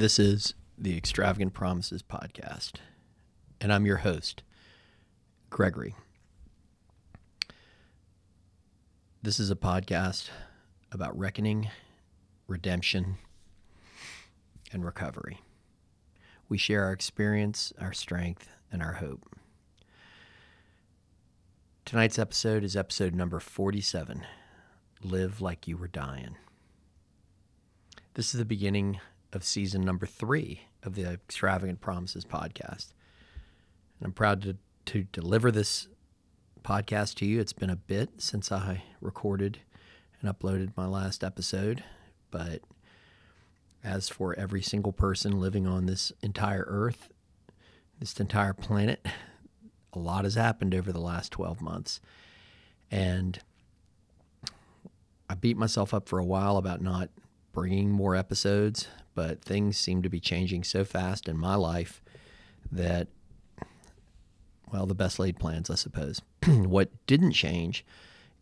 This is the Extravagant Promises podcast, and I'm your host, Gregory. This is a podcast about reckoning, redemption, and recovery. We share our experience, our strength, and our hope. Tonight's episode is episode number 47 Live Like You Were Dying. This is the beginning of season number three of the Extravagant Promises podcast. And I'm proud to, to deliver this podcast to you. It's been a bit since I recorded and uploaded my last episode, but as for every single person living on this entire earth, this entire planet, a lot has happened over the last 12 months. And I beat myself up for a while about not bringing more episodes, but things seem to be changing so fast in my life that, well, the best laid plans, I suppose. what didn't change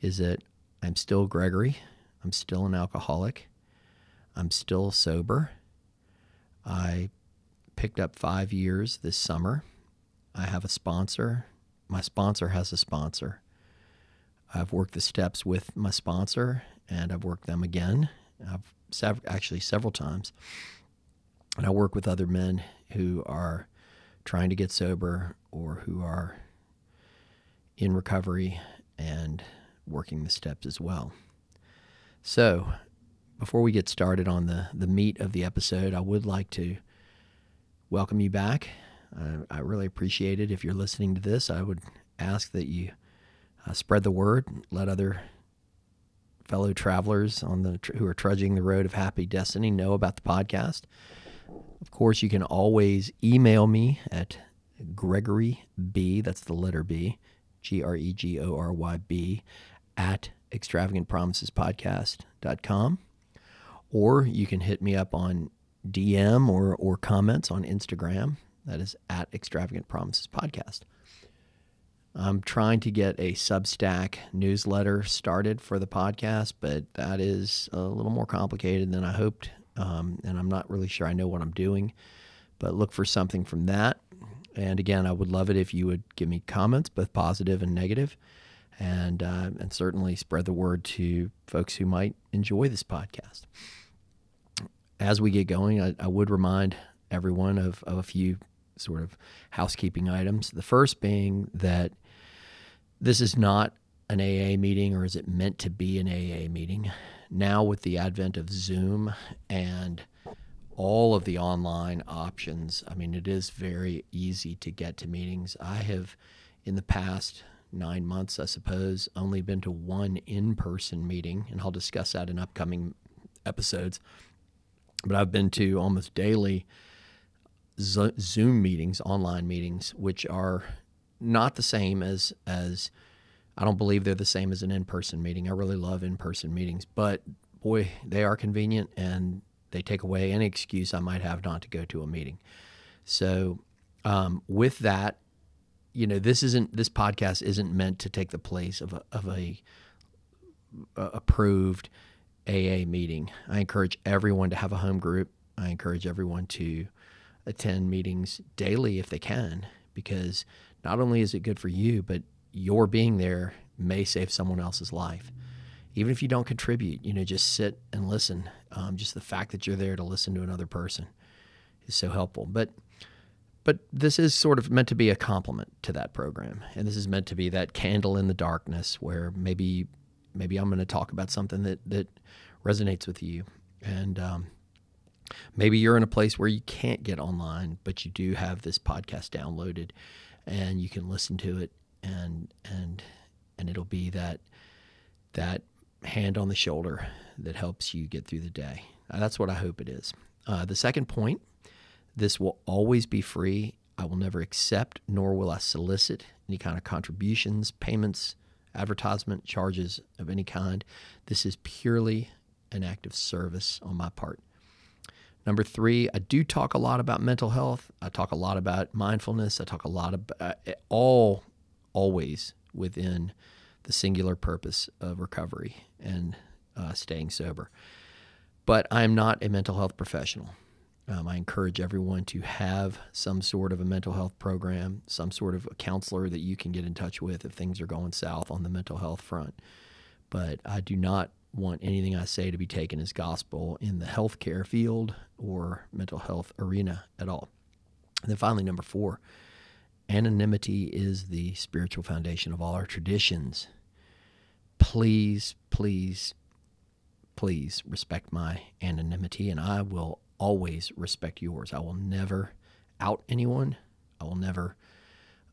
is that I'm still Gregory. I'm still an alcoholic. I'm still sober. I picked up five years this summer. I have a sponsor. My sponsor has a sponsor. I've worked the steps with my sponsor and I've worked them again. I've sev- actually several times. And I work with other men who are trying to get sober or who are in recovery and working the steps as well. So, before we get started on the, the meat of the episode, I would like to welcome you back. I really appreciate it. If you're listening to this, I would ask that you uh, spread the word, let other fellow travelers on the who are trudging the road of happy destiny know about the podcast. Of course, you can always email me at Gregory B. That's the letter B, G R E G O R Y B, at extravagantpromisespodcast.com. Or you can hit me up on DM or, or comments on Instagram. That is at Extravagant Promises Podcast. I'm trying to get a Substack newsletter started for the podcast, but that is a little more complicated than I hoped. Um, and I'm not really sure I know what I'm doing, but look for something from that. And again, I would love it if you would give me comments, both positive and negative, and uh, and certainly spread the word to folks who might enjoy this podcast. As we get going, I, I would remind everyone of, of a few sort of housekeeping items. The first being that this is not an AA meeting, or is it meant to be an AA meeting? Now, with the advent of Zoom and all of the online options, I mean, it is very easy to get to meetings. I have, in the past nine months, I suppose, only been to one in person meeting, and I'll discuss that in upcoming episodes. But I've been to almost daily Zoom meetings, online meetings, which are not the same as as I don't believe they're the same as an in-person meeting. I really love in-person meetings, but boy, they are convenient and they take away any excuse I might have not to go to a meeting. So, um, with that, you know, this isn't this podcast isn't meant to take the place of a, of a, a approved AA meeting. I encourage everyone to have a home group. I encourage everyone to attend meetings daily if they can, because not only is it good for you, but your being there may save someone else's life. Even if you don't contribute, you know, just sit and listen. Um, just the fact that you're there to listen to another person is so helpful. But but this is sort of meant to be a complement to that program, and this is meant to be that candle in the darkness where maybe maybe I'm going to talk about something that that resonates with you, and um, maybe you're in a place where you can't get online, but you do have this podcast downloaded and you can listen to it and and and it'll be that that hand on the shoulder that helps you get through the day. Uh, that's what I hope it is. Uh, the second point this will always be free. I will never accept nor will I solicit any kind of contributions, payments, advertisement, charges of any kind. This is purely an act of service on my part. Number three, I do talk a lot about mental health. I talk a lot about mindfulness. I talk a lot about uh, all, always within the singular purpose of recovery and uh, staying sober. But I am not a mental health professional. Um, I encourage everyone to have some sort of a mental health program, some sort of a counselor that you can get in touch with if things are going south on the mental health front. But I do not want anything I say to be taken as gospel in the healthcare field or mental health arena at all. And then finally, number four, anonymity is the spiritual foundation of all our traditions. Please, please, please respect my anonymity, and I will always respect yours. I will never out anyone. I will never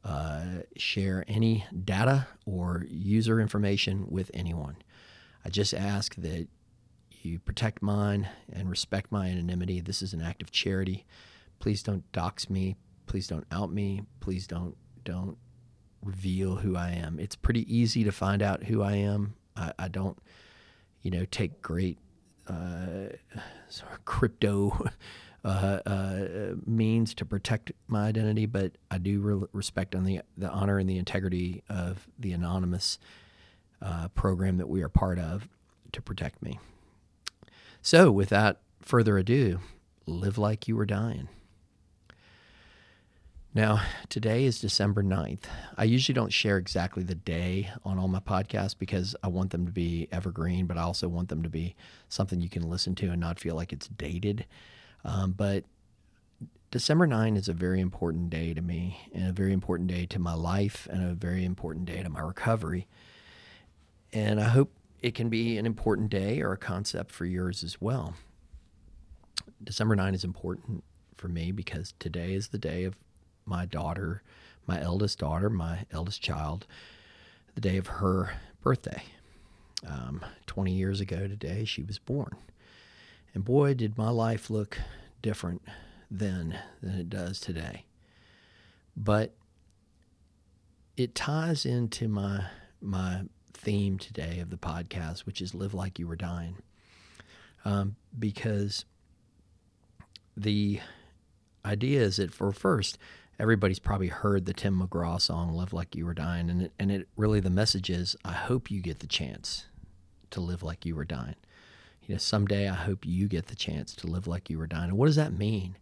uh, share any data or user information with anyone. I just ask that you protect mine and respect my anonymity. This is an act of charity. Please don't dox me. Please don't out me. Please don't don't reveal who I am. It's pretty easy to find out who I am. I, I don't, you know, take great uh, sort of crypto uh, uh, means to protect my identity, but I do re- respect on the the honor and the integrity of the anonymous uh, program that we are part of to protect me. So, without further ado, live like you were dying. Now, today is December 9th. I usually don't share exactly the day on all my podcasts because I want them to be evergreen, but I also want them to be something you can listen to and not feel like it's dated. Um, but December 9 is a very important day to me and a very important day to my life and a very important day to my recovery. And I hope it can be an important day or a concept for yours as well. December 9 is important for me because today is the day of my daughter, my eldest daughter, my eldest child, the day of her birthday. Um, 20 years ago today, she was born. And boy, did my life look different then than it does today. But it ties into my my theme today of the podcast, which is live like you were dying, um, because the idea is that for first, everybody's probably heard the Tim McGraw song "Live Like You Were Dying," and it, and it really the message is, I hope you get the chance to live like you were dying. You know, someday I hope you get the chance to live like you were dying. And what does that mean?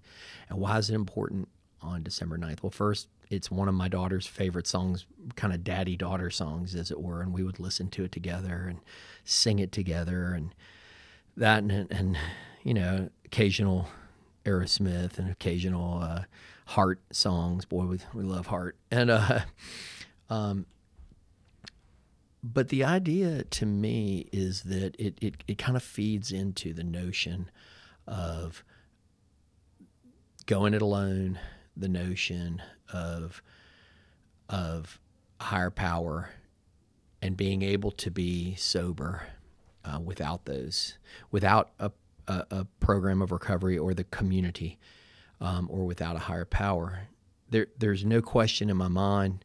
And why is it important on December 9th? Well, first, it's one of my daughter's favorite songs, kind of daddy daughter songs, as it were. And we would listen to it together and sing it together and that, and, and you know, occasional Aerosmith and occasional uh, Heart songs. Boy, we, we love Heart. And, uh, um, but the idea to me is that it, it, it kind of feeds into the notion of going it alone, the notion of, of higher power and being able to be sober uh, without those, without a, a, a, program of recovery or the community um, or without a higher power. There, there's no question in my mind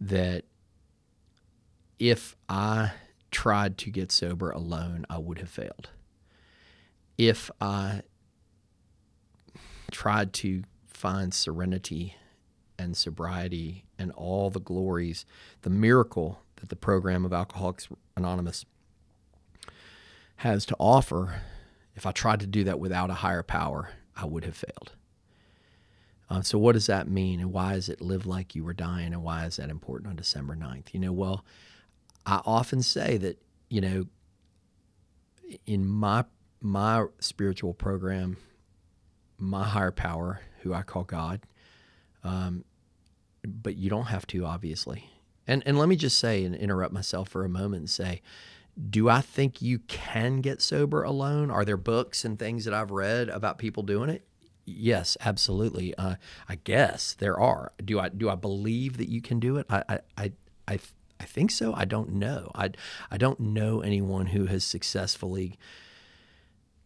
that if I tried to get sober alone, I would have failed. If I tried to find serenity and sobriety and all the glories, the miracle that the program of Alcoholics Anonymous has to offer, if I tried to do that without a higher power, I would have failed. Uh, so, what does that mean, and why is it live like you were dying, and why is that important on December 9th? You know, well, I often say that, you know, in my my spiritual program, my higher power, who I call God, um, but you don't have to, obviously. And and let me just say and interrupt myself for a moment and say, do I think you can get sober alone? Are there books and things that I've read about people doing it? Yes, absolutely. Uh, I guess there are. Do I do I believe that you can do it? I I I, I think so. I don't know. I I don't know anyone who has successfully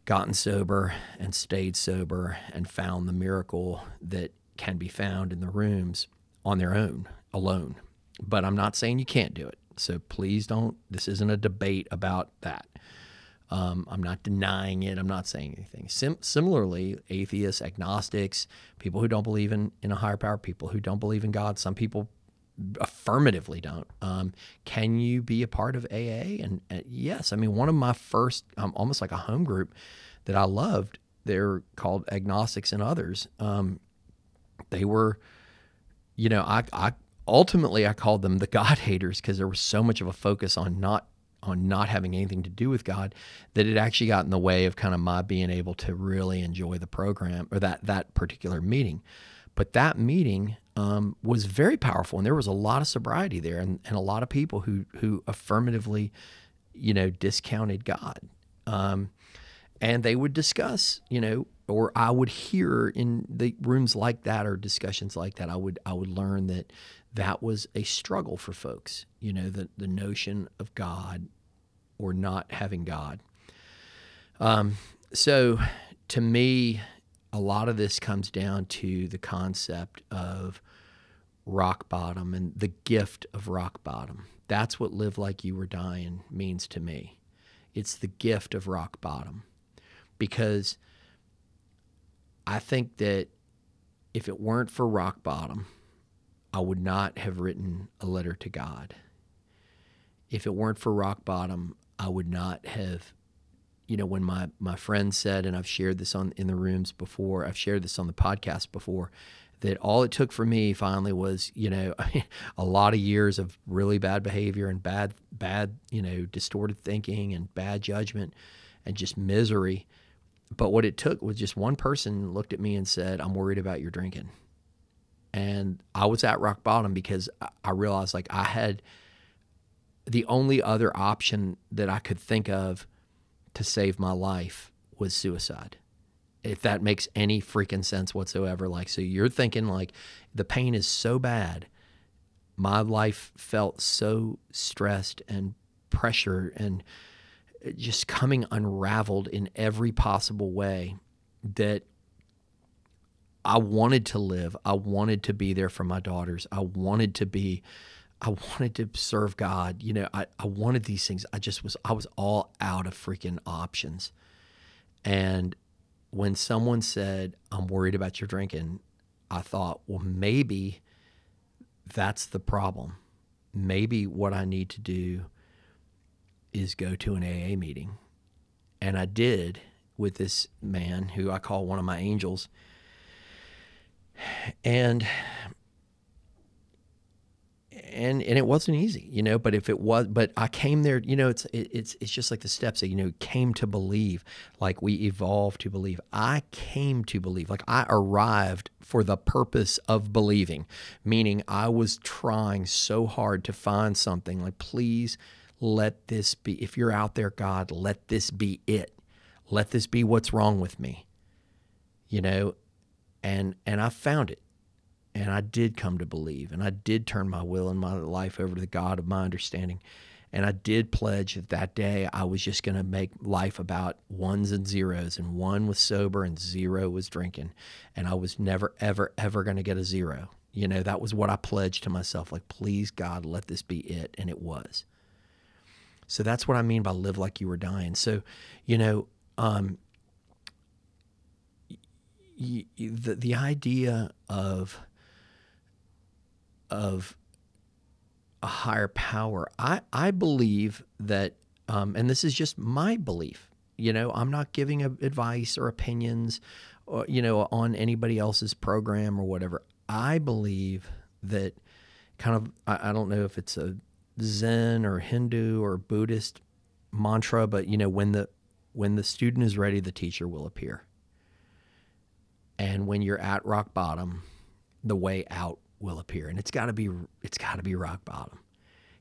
gotten sober and stayed sober and found the miracle that can be found in the rooms on their own alone. But I'm not saying you can't do it. So please don't. This isn't a debate about that. Um, I'm not denying it. I'm not saying anything. Sim- similarly, atheists, agnostics, people who don't believe in, in a higher power, people who don't believe in God, some people affirmatively don't. Um, can you be a part of AA? And yes, I mean, one of my first, um, almost like a home group that I loved they're called agnostics and others. Um, they were, you know, I, I ultimately I called them the God haters because there was so much of a focus on not on not having anything to do with God that it actually got in the way of kind of my being able to really enjoy the program or that that particular meeting. But that meeting um, was very powerful, and there was a lot of sobriety there, and, and a lot of people who who affirmatively, you know, discounted God. Um, and they would discuss, you know, or I would hear in the rooms like that or discussions like that, I would I would learn that that was a struggle for folks. You know, the the notion of God or not having God. Um, so to me, a lot of this comes down to the concept of rock bottom and the gift of rock bottom. That's what live like you were dying means to me. It's the gift of rock bottom because I think that if it weren't for rock bottom, I would not have written a letter to God. If it weren't for rock bottom, I would not have you know when my my friend said and I've shared this on in the rooms before, I've shared this on the podcast before that all it took for me finally was, you know, a lot of years of really bad behavior and bad bad, you know, distorted thinking and bad judgment and just misery but what it took was just one person looked at me and said, I'm worried about your drinking. And I was at rock bottom because I realized like I had the only other option that I could think of to save my life was suicide. If that makes any freaking sense whatsoever. Like, so you're thinking like the pain is so bad. My life felt so stressed and pressure and just coming unraveled in every possible way that I wanted to live. I wanted to be there for my daughters. I wanted to be, I wanted to serve God. You know, I, I wanted these things. I just was, I was all out of freaking options. And when someone said, I'm worried about your drinking, I thought, well, maybe that's the problem. Maybe what I need to do is go to an AA meeting. And I did with this man who I call one of my angels. And and and it wasn't easy, you know. But if it was, but I came there, you know. It's it, it's it's just like the steps that you know came to believe, like we evolved to believe. I came to believe, like I arrived for the purpose of believing, meaning I was trying so hard to find something. Like please let this be, if you're out there, God, let this be it. Let this be what's wrong with me. You know, and and I found it. And I did come to believe, and I did turn my will and my life over to the God of my understanding. And I did pledge that that day I was just going to make life about ones and zeros, and one was sober and zero was drinking. And I was never, ever, ever going to get a zero. You know, that was what I pledged to myself. Like, please, God, let this be it. And it was. So that's what I mean by live like you were dying. So, you know, um, the the idea of of a higher power, I I believe that, um, and this is just my belief. You know, I'm not giving advice or opinions, or, you know, on anybody else's program or whatever. I believe that kind of I, I don't know if it's a Zen or Hindu or Buddhist mantra, but you know when the when the student is ready, the teacher will appear. And when you're at rock bottom, the way out will appear, and it's got to be it's got to be rock bottom.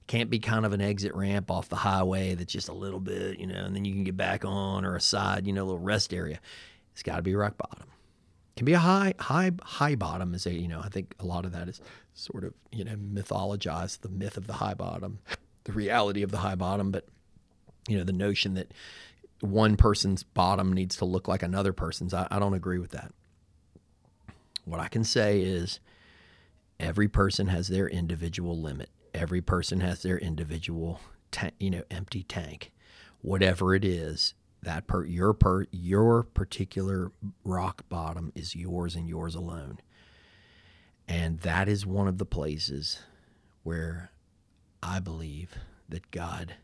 can't be kind of an exit ramp off the highway that's just a little bit, you know, and then you can get back on or a side, you know, a little rest area. It's got to be rock bottom can be a high high high bottom is a you know I think a lot of that is sort of you know mythologized the myth of the high bottom, the reality of the high bottom, but you know the notion that one person's bottom needs to look like another person's. I, I don't agree with that. What I can say is every person has their individual limit. Every person has their individual, ta- you know, empty tank. Whatever it is, that per your per your particular rock bottom is yours and yours alone. And that is one of the places where I believe that God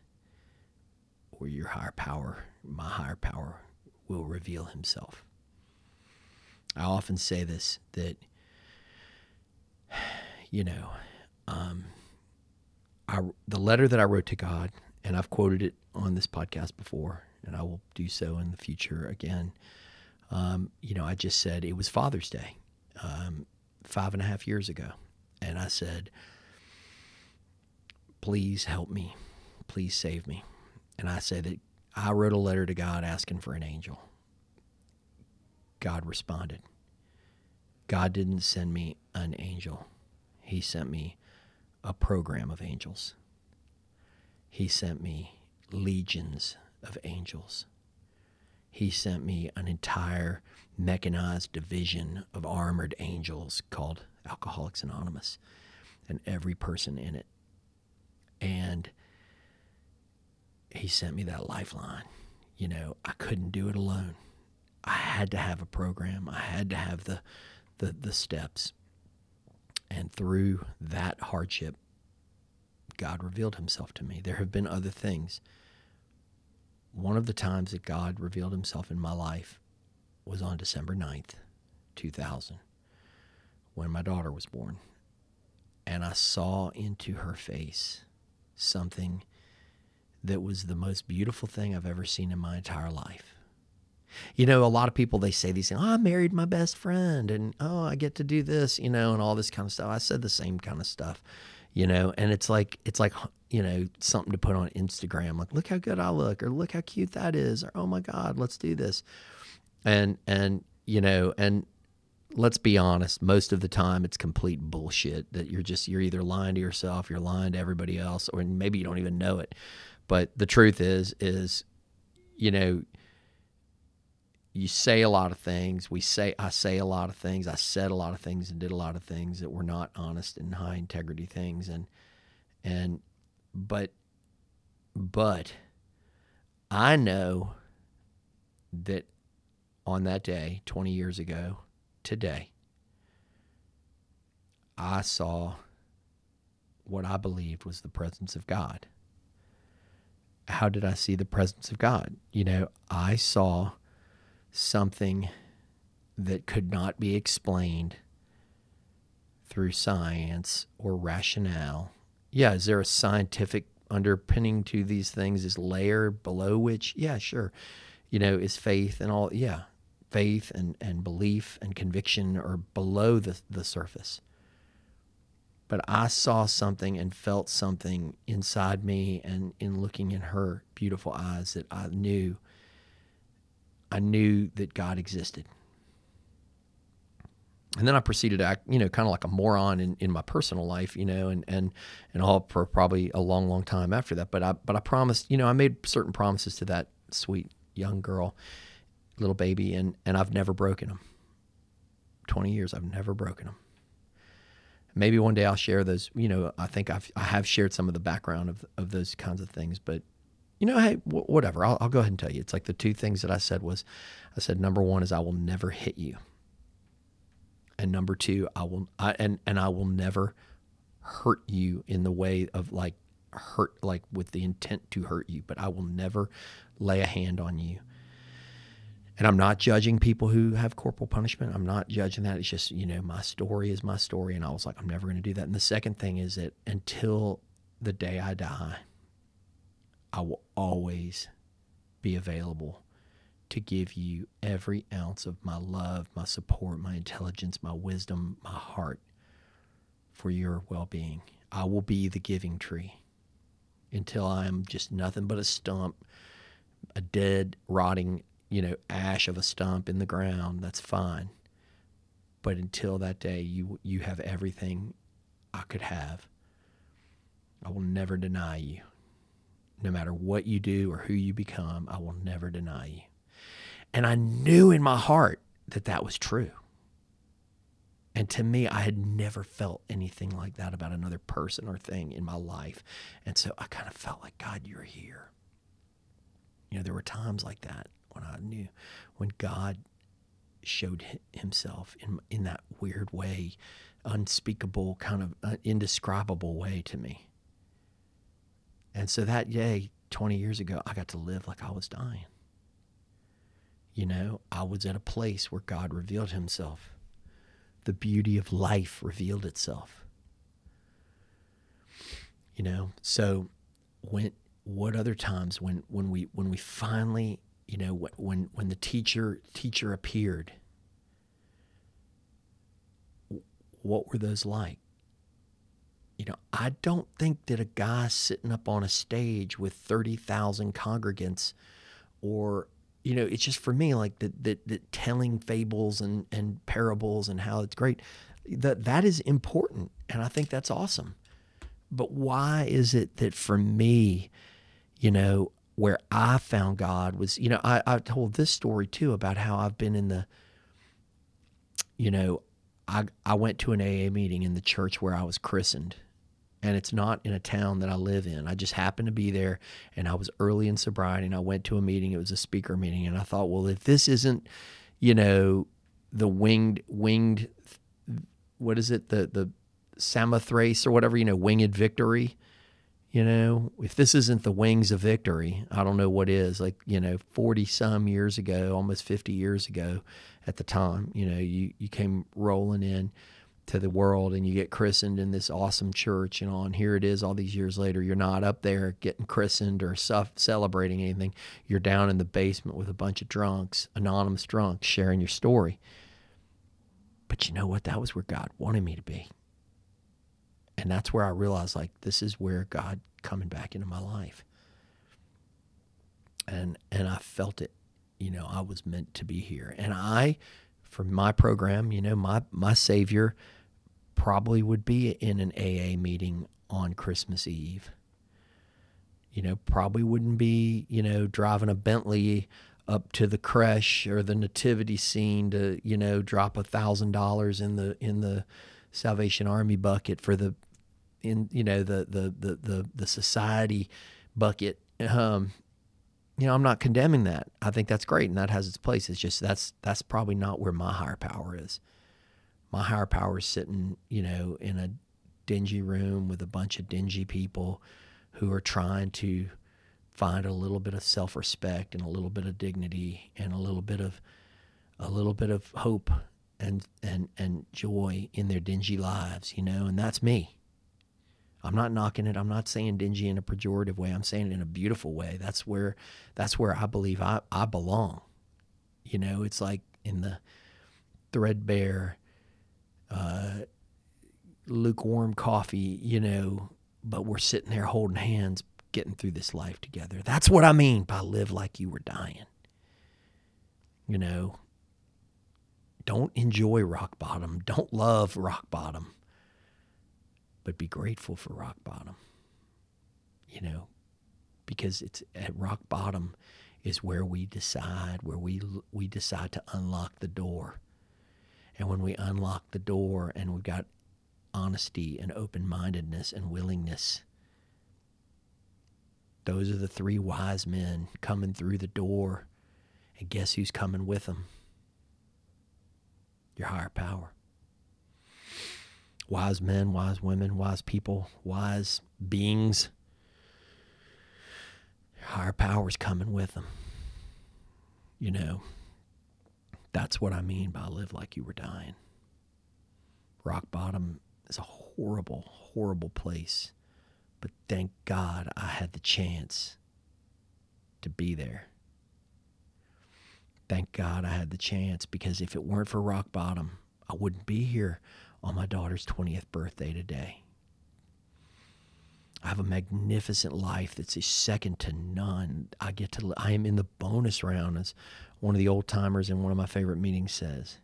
or your higher power, my higher power, will reveal himself. I often say this that, you know, um, I, the letter that I wrote to God, and I've quoted it on this podcast before, and I will do so in the future again. Um, you know, I just said it was Father's Day um, five and a half years ago. And I said, please help me. Please save me. And I said that I wrote a letter to God asking for an angel. God responded. God didn't send me an angel, He sent me a program of angels. He sent me legions of angels. He sent me an entire mechanized division of armored angels called Alcoholics Anonymous and every person in it. And he sent me that lifeline. You know, I couldn't do it alone. I had to have a program. I had to have the the, the steps. And through that hardship, God revealed himself to me. There have been other things. One of the times that God revealed himself in my life was on December 9th, 2000, when my daughter was born. And I saw into her face something that was the most beautiful thing I've ever seen in my entire life. You know, a lot of people they say these things. Oh, I married my best friend, and oh, I get to do this, you know, and all this kind of stuff. I said the same kind of stuff, you know, and it's like it's like you know something to put on Instagram. Like, look how good I look, or look how cute that is, or oh my God, let's do this, and and you know, and let's be honest, most of the time it's complete bullshit that you're just you're either lying to yourself, you're lying to everybody else, or maybe you don't even know it. But the truth is, is you know you say a lot of things. We say I say a lot of things. I said a lot of things and did a lot of things that were not honest and high integrity things and and but but I know that on that day 20 years ago today I saw what I believed was the presence of God. How did I see the presence of God? You know, I saw something that could not be explained through science or rationale. Yeah, is there a scientific underpinning to these things? Is layer below which? Yeah, sure. You know, is faith and all? Yeah, faith and, and belief and conviction are below the, the surface. But I saw something and felt something inside me and in looking in her beautiful eyes that I knew I knew that God existed. And then I proceeded to act, you know, kind of like a moron in, in my personal life, you know, and, and, and all for probably a long, long time after that. But I, but I promised, you know, I made certain promises to that sweet young girl, little baby, and, and I've never broken them. 20 years, I've never broken them. Maybe one day I'll share those, you know, I think I've, I have shared some of the background of, of those kinds of things, but you know, hey, w- whatever. I'll, I'll go ahead and tell you. It's like the two things that I said was, I said number one is I will never hit you, and number two, I will, I, and and I will never hurt you in the way of like hurt, like with the intent to hurt you, but I will never lay a hand on you. And I'm not judging people who have corporal punishment. I'm not judging that. It's just, you know, my story is my story. And I was like, I'm never going to do that. And the second thing is that until the day I die, I will always be available to give you every ounce of my love, my support, my intelligence, my wisdom, my heart for your well being. I will be the giving tree until I am just nothing but a stump, a dead, rotting, you know, ash of a stump in the ground. That's fine. But until that day, you you have everything I could have. I will never deny you no matter what you do or who you become, I will never deny you. And I knew in my heart that that was true. And to me, I had never felt anything like that about another person or thing in my life. And so I kind of felt like, God, you're here. You know, there were times like that when I knew when God showed himself in, in that weird way, unspeakable, kind of uh, indescribable way to me. And so that day, 20 years ago, I got to live like I was dying. You know, I was at a place where God revealed himself. The beauty of life revealed itself. You know, so when what other times when when we when we finally, you know, when when the teacher teacher appeared, what were those like? You know, I don't think that a guy sitting up on a stage with 30,000 congregants or you know, it's just for me like that that, that telling fables and, and parables and how it's great. That that is important and I think that's awesome. But why is it that for me, you know, where I found God was, you know, I, I told this story too about how I've been in the, you know, I, I went to an AA meeting in the church where I was christened. And it's not in a town that I live in. I just happened to be there and I was early in sobriety and I went to a meeting. It was a speaker meeting. And I thought, well, if this isn't, you know, the winged, winged, what is it? The, the Samothrace or whatever, you know, winged victory. You know, if this isn't the wings of victory, I don't know what is. Like, you know, 40 some years ago, almost 50 years ago at the time, you know, you, you came rolling in to the world and you get christened in this awesome church, you know, and here it is all these years later. You're not up there getting christened or celebrating anything. You're down in the basement with a bunch of drunks, anonymous drunks, sharing your story. But you know what? That was where God wanted me to be. And that's where I realized like this is where God coming back into my life. And and I felt it, you know, I was meant to be here. And I for my program, you know, my my savior probably would be in an AA meeting on Christmas Eve. You know, probably wouldn't be, you know, driving a Bentley up to the creche or the nativity scene to, you know, drop a thousand dollars in the in the Salvation Army bucket for the in you know the the the the, the society bucket. Um, you know i'm not condemning that. I think that's great and that has its place. It's just that's that's probably not where my higher power is my higher power is sitting you know in a dingy room with a bunch of dingy people who are trying to find a little bit of self-respect and a little bit of dignity and a little bit of a little bit of hope and and and joy in their dingy lives you know and that's me I'm not knocking it. I'm not saying dingy in a pejorative way. I'm saying it in a beautiful way. That's where that's where I believe I, I belong. You know, it's like in the threadbare, uh, lukewarm coffee, you know, but we're sitting there holding hands, getting through this life together. That's what I mean by live like you were dying. You know, don't enjoy rock bottom. Don't love rock bottom but be grateful for rock bottom. You know, because it's at rock bottom is where we decide, where we we decide to unlock the door. And when we unlock the door and we've got honesty and open-mindedness and willingness, those are the three wise men coming through the door. And guess who's coming with them? Your higher power wise men, wise women, wise people, wise beings. Higher powers coming with them. You know, that's what I mean by live like you were dying. Rock bottom is a horrible, horrible place. But thank God I had the chance to be there. Thank God I had the chance because if it weren't for rock bottom, I wouldn't be here on my daughter's 20th birthday today. I have a magnificent life that's a second to none. I get to I am in the bonus round as one of the old timers in one of my favorite meetings says.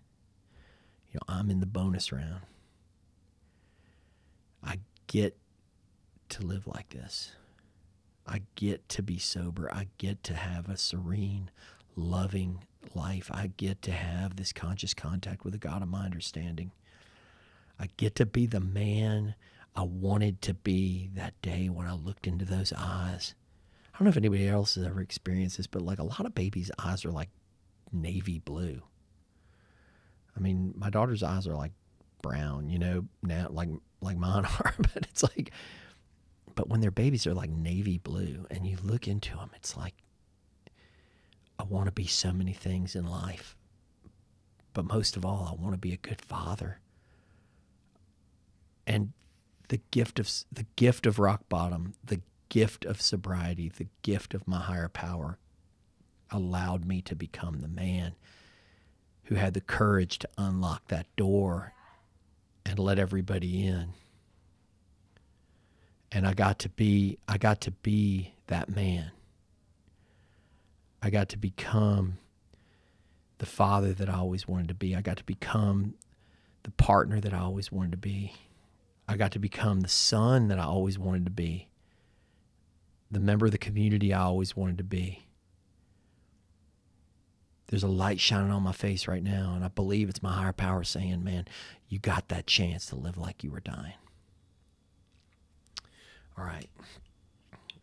You know, I'm in the bonus round. I get to live like this. I get to be sober. I get to have a serene, loving life. I get to have this conscious contact with a God of my understanding. I get to be the man I wanted to be that day when I looked into those eyes. I don't know if anybody else has ever experienced this, but like a lot of babies' eyes are like navy blue. I mean, my daughter's eyes are like brown, you know, now like like mine are, but it's like but when they're babies they're like navy blue and you look into them it's like I want to be so many things in life. But most of all, I want to be a good father. And the gift of the gift of rock bottom, the gift of sobriety, the gift of my higher power allowed me to become the man who had the courage to unlock that door and let everybody in. And I got to be I got to be that man. I got to become the father that I always wanted to be. I got to become the partner that I always wanted to be. I got to become the son that I always wanted to be, the member of the community I always wanted to be. There's a light shining on my face right now, and I believe it's my higher power saying, Man, you got that chance to live like you were dying. All right.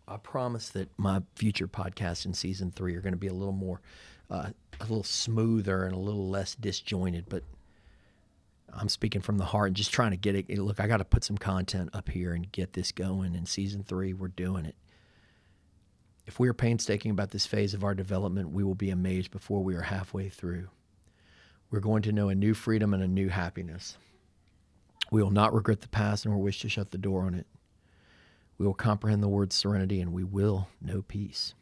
I promise that my future podcasts in season three are going to be a little more, uh, a little smoother and a little less disjointed, but I'm speaking from the heart and just trying to get it. Look, I got to put some content up here and get this going. In season three, we're doing it. If we are painstaking about this phase of our development, we will be amazed before we are halfway through. We're going to know a new freedom and a new happiness. We will not regret the past nor wish to shut the door on it. We will comprehend the word serenity and we will know peace.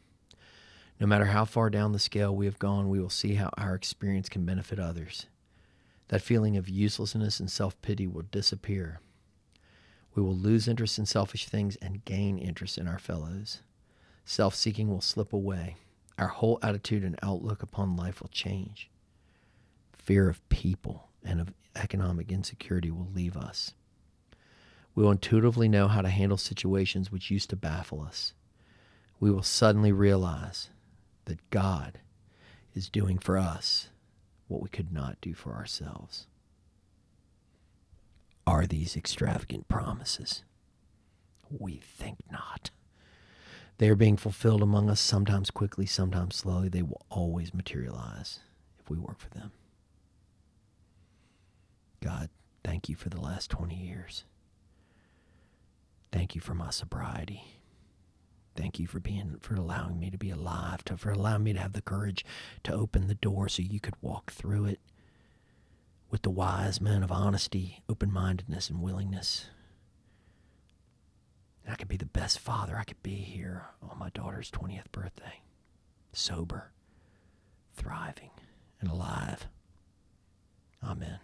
No matter how far down the scale we have gone, we will see how our experience can benefit others. That feeling of uselessness and self pity will disappear. We will lose interest in selfish things and gain interest in our fellows. Self seeking will slip away. Our whole attitude and outlook upon life will change. Fear of people and of economic insecurity will leave us. We will intuitively know how to handle situations which used to baffle us. We will suddenly realize that God is doing for us what we could not do for ourselves. Are these extravagant promises? We think not. They are being fulfilled among us, sometimes quickly, sometimes slowly. They will always materialize if we work for them. God, thank you for the last 20 years. Thank you for my sobriety. Thank you for being for allowing me to be alive, to, for allowing me to have the courage to open the door so you could walk through it with the wise men of honesty, open mindedness, and willingness. And I could be the best father I could be here on my daughter's 20th birthday, sober, thriving, and alive. Amen.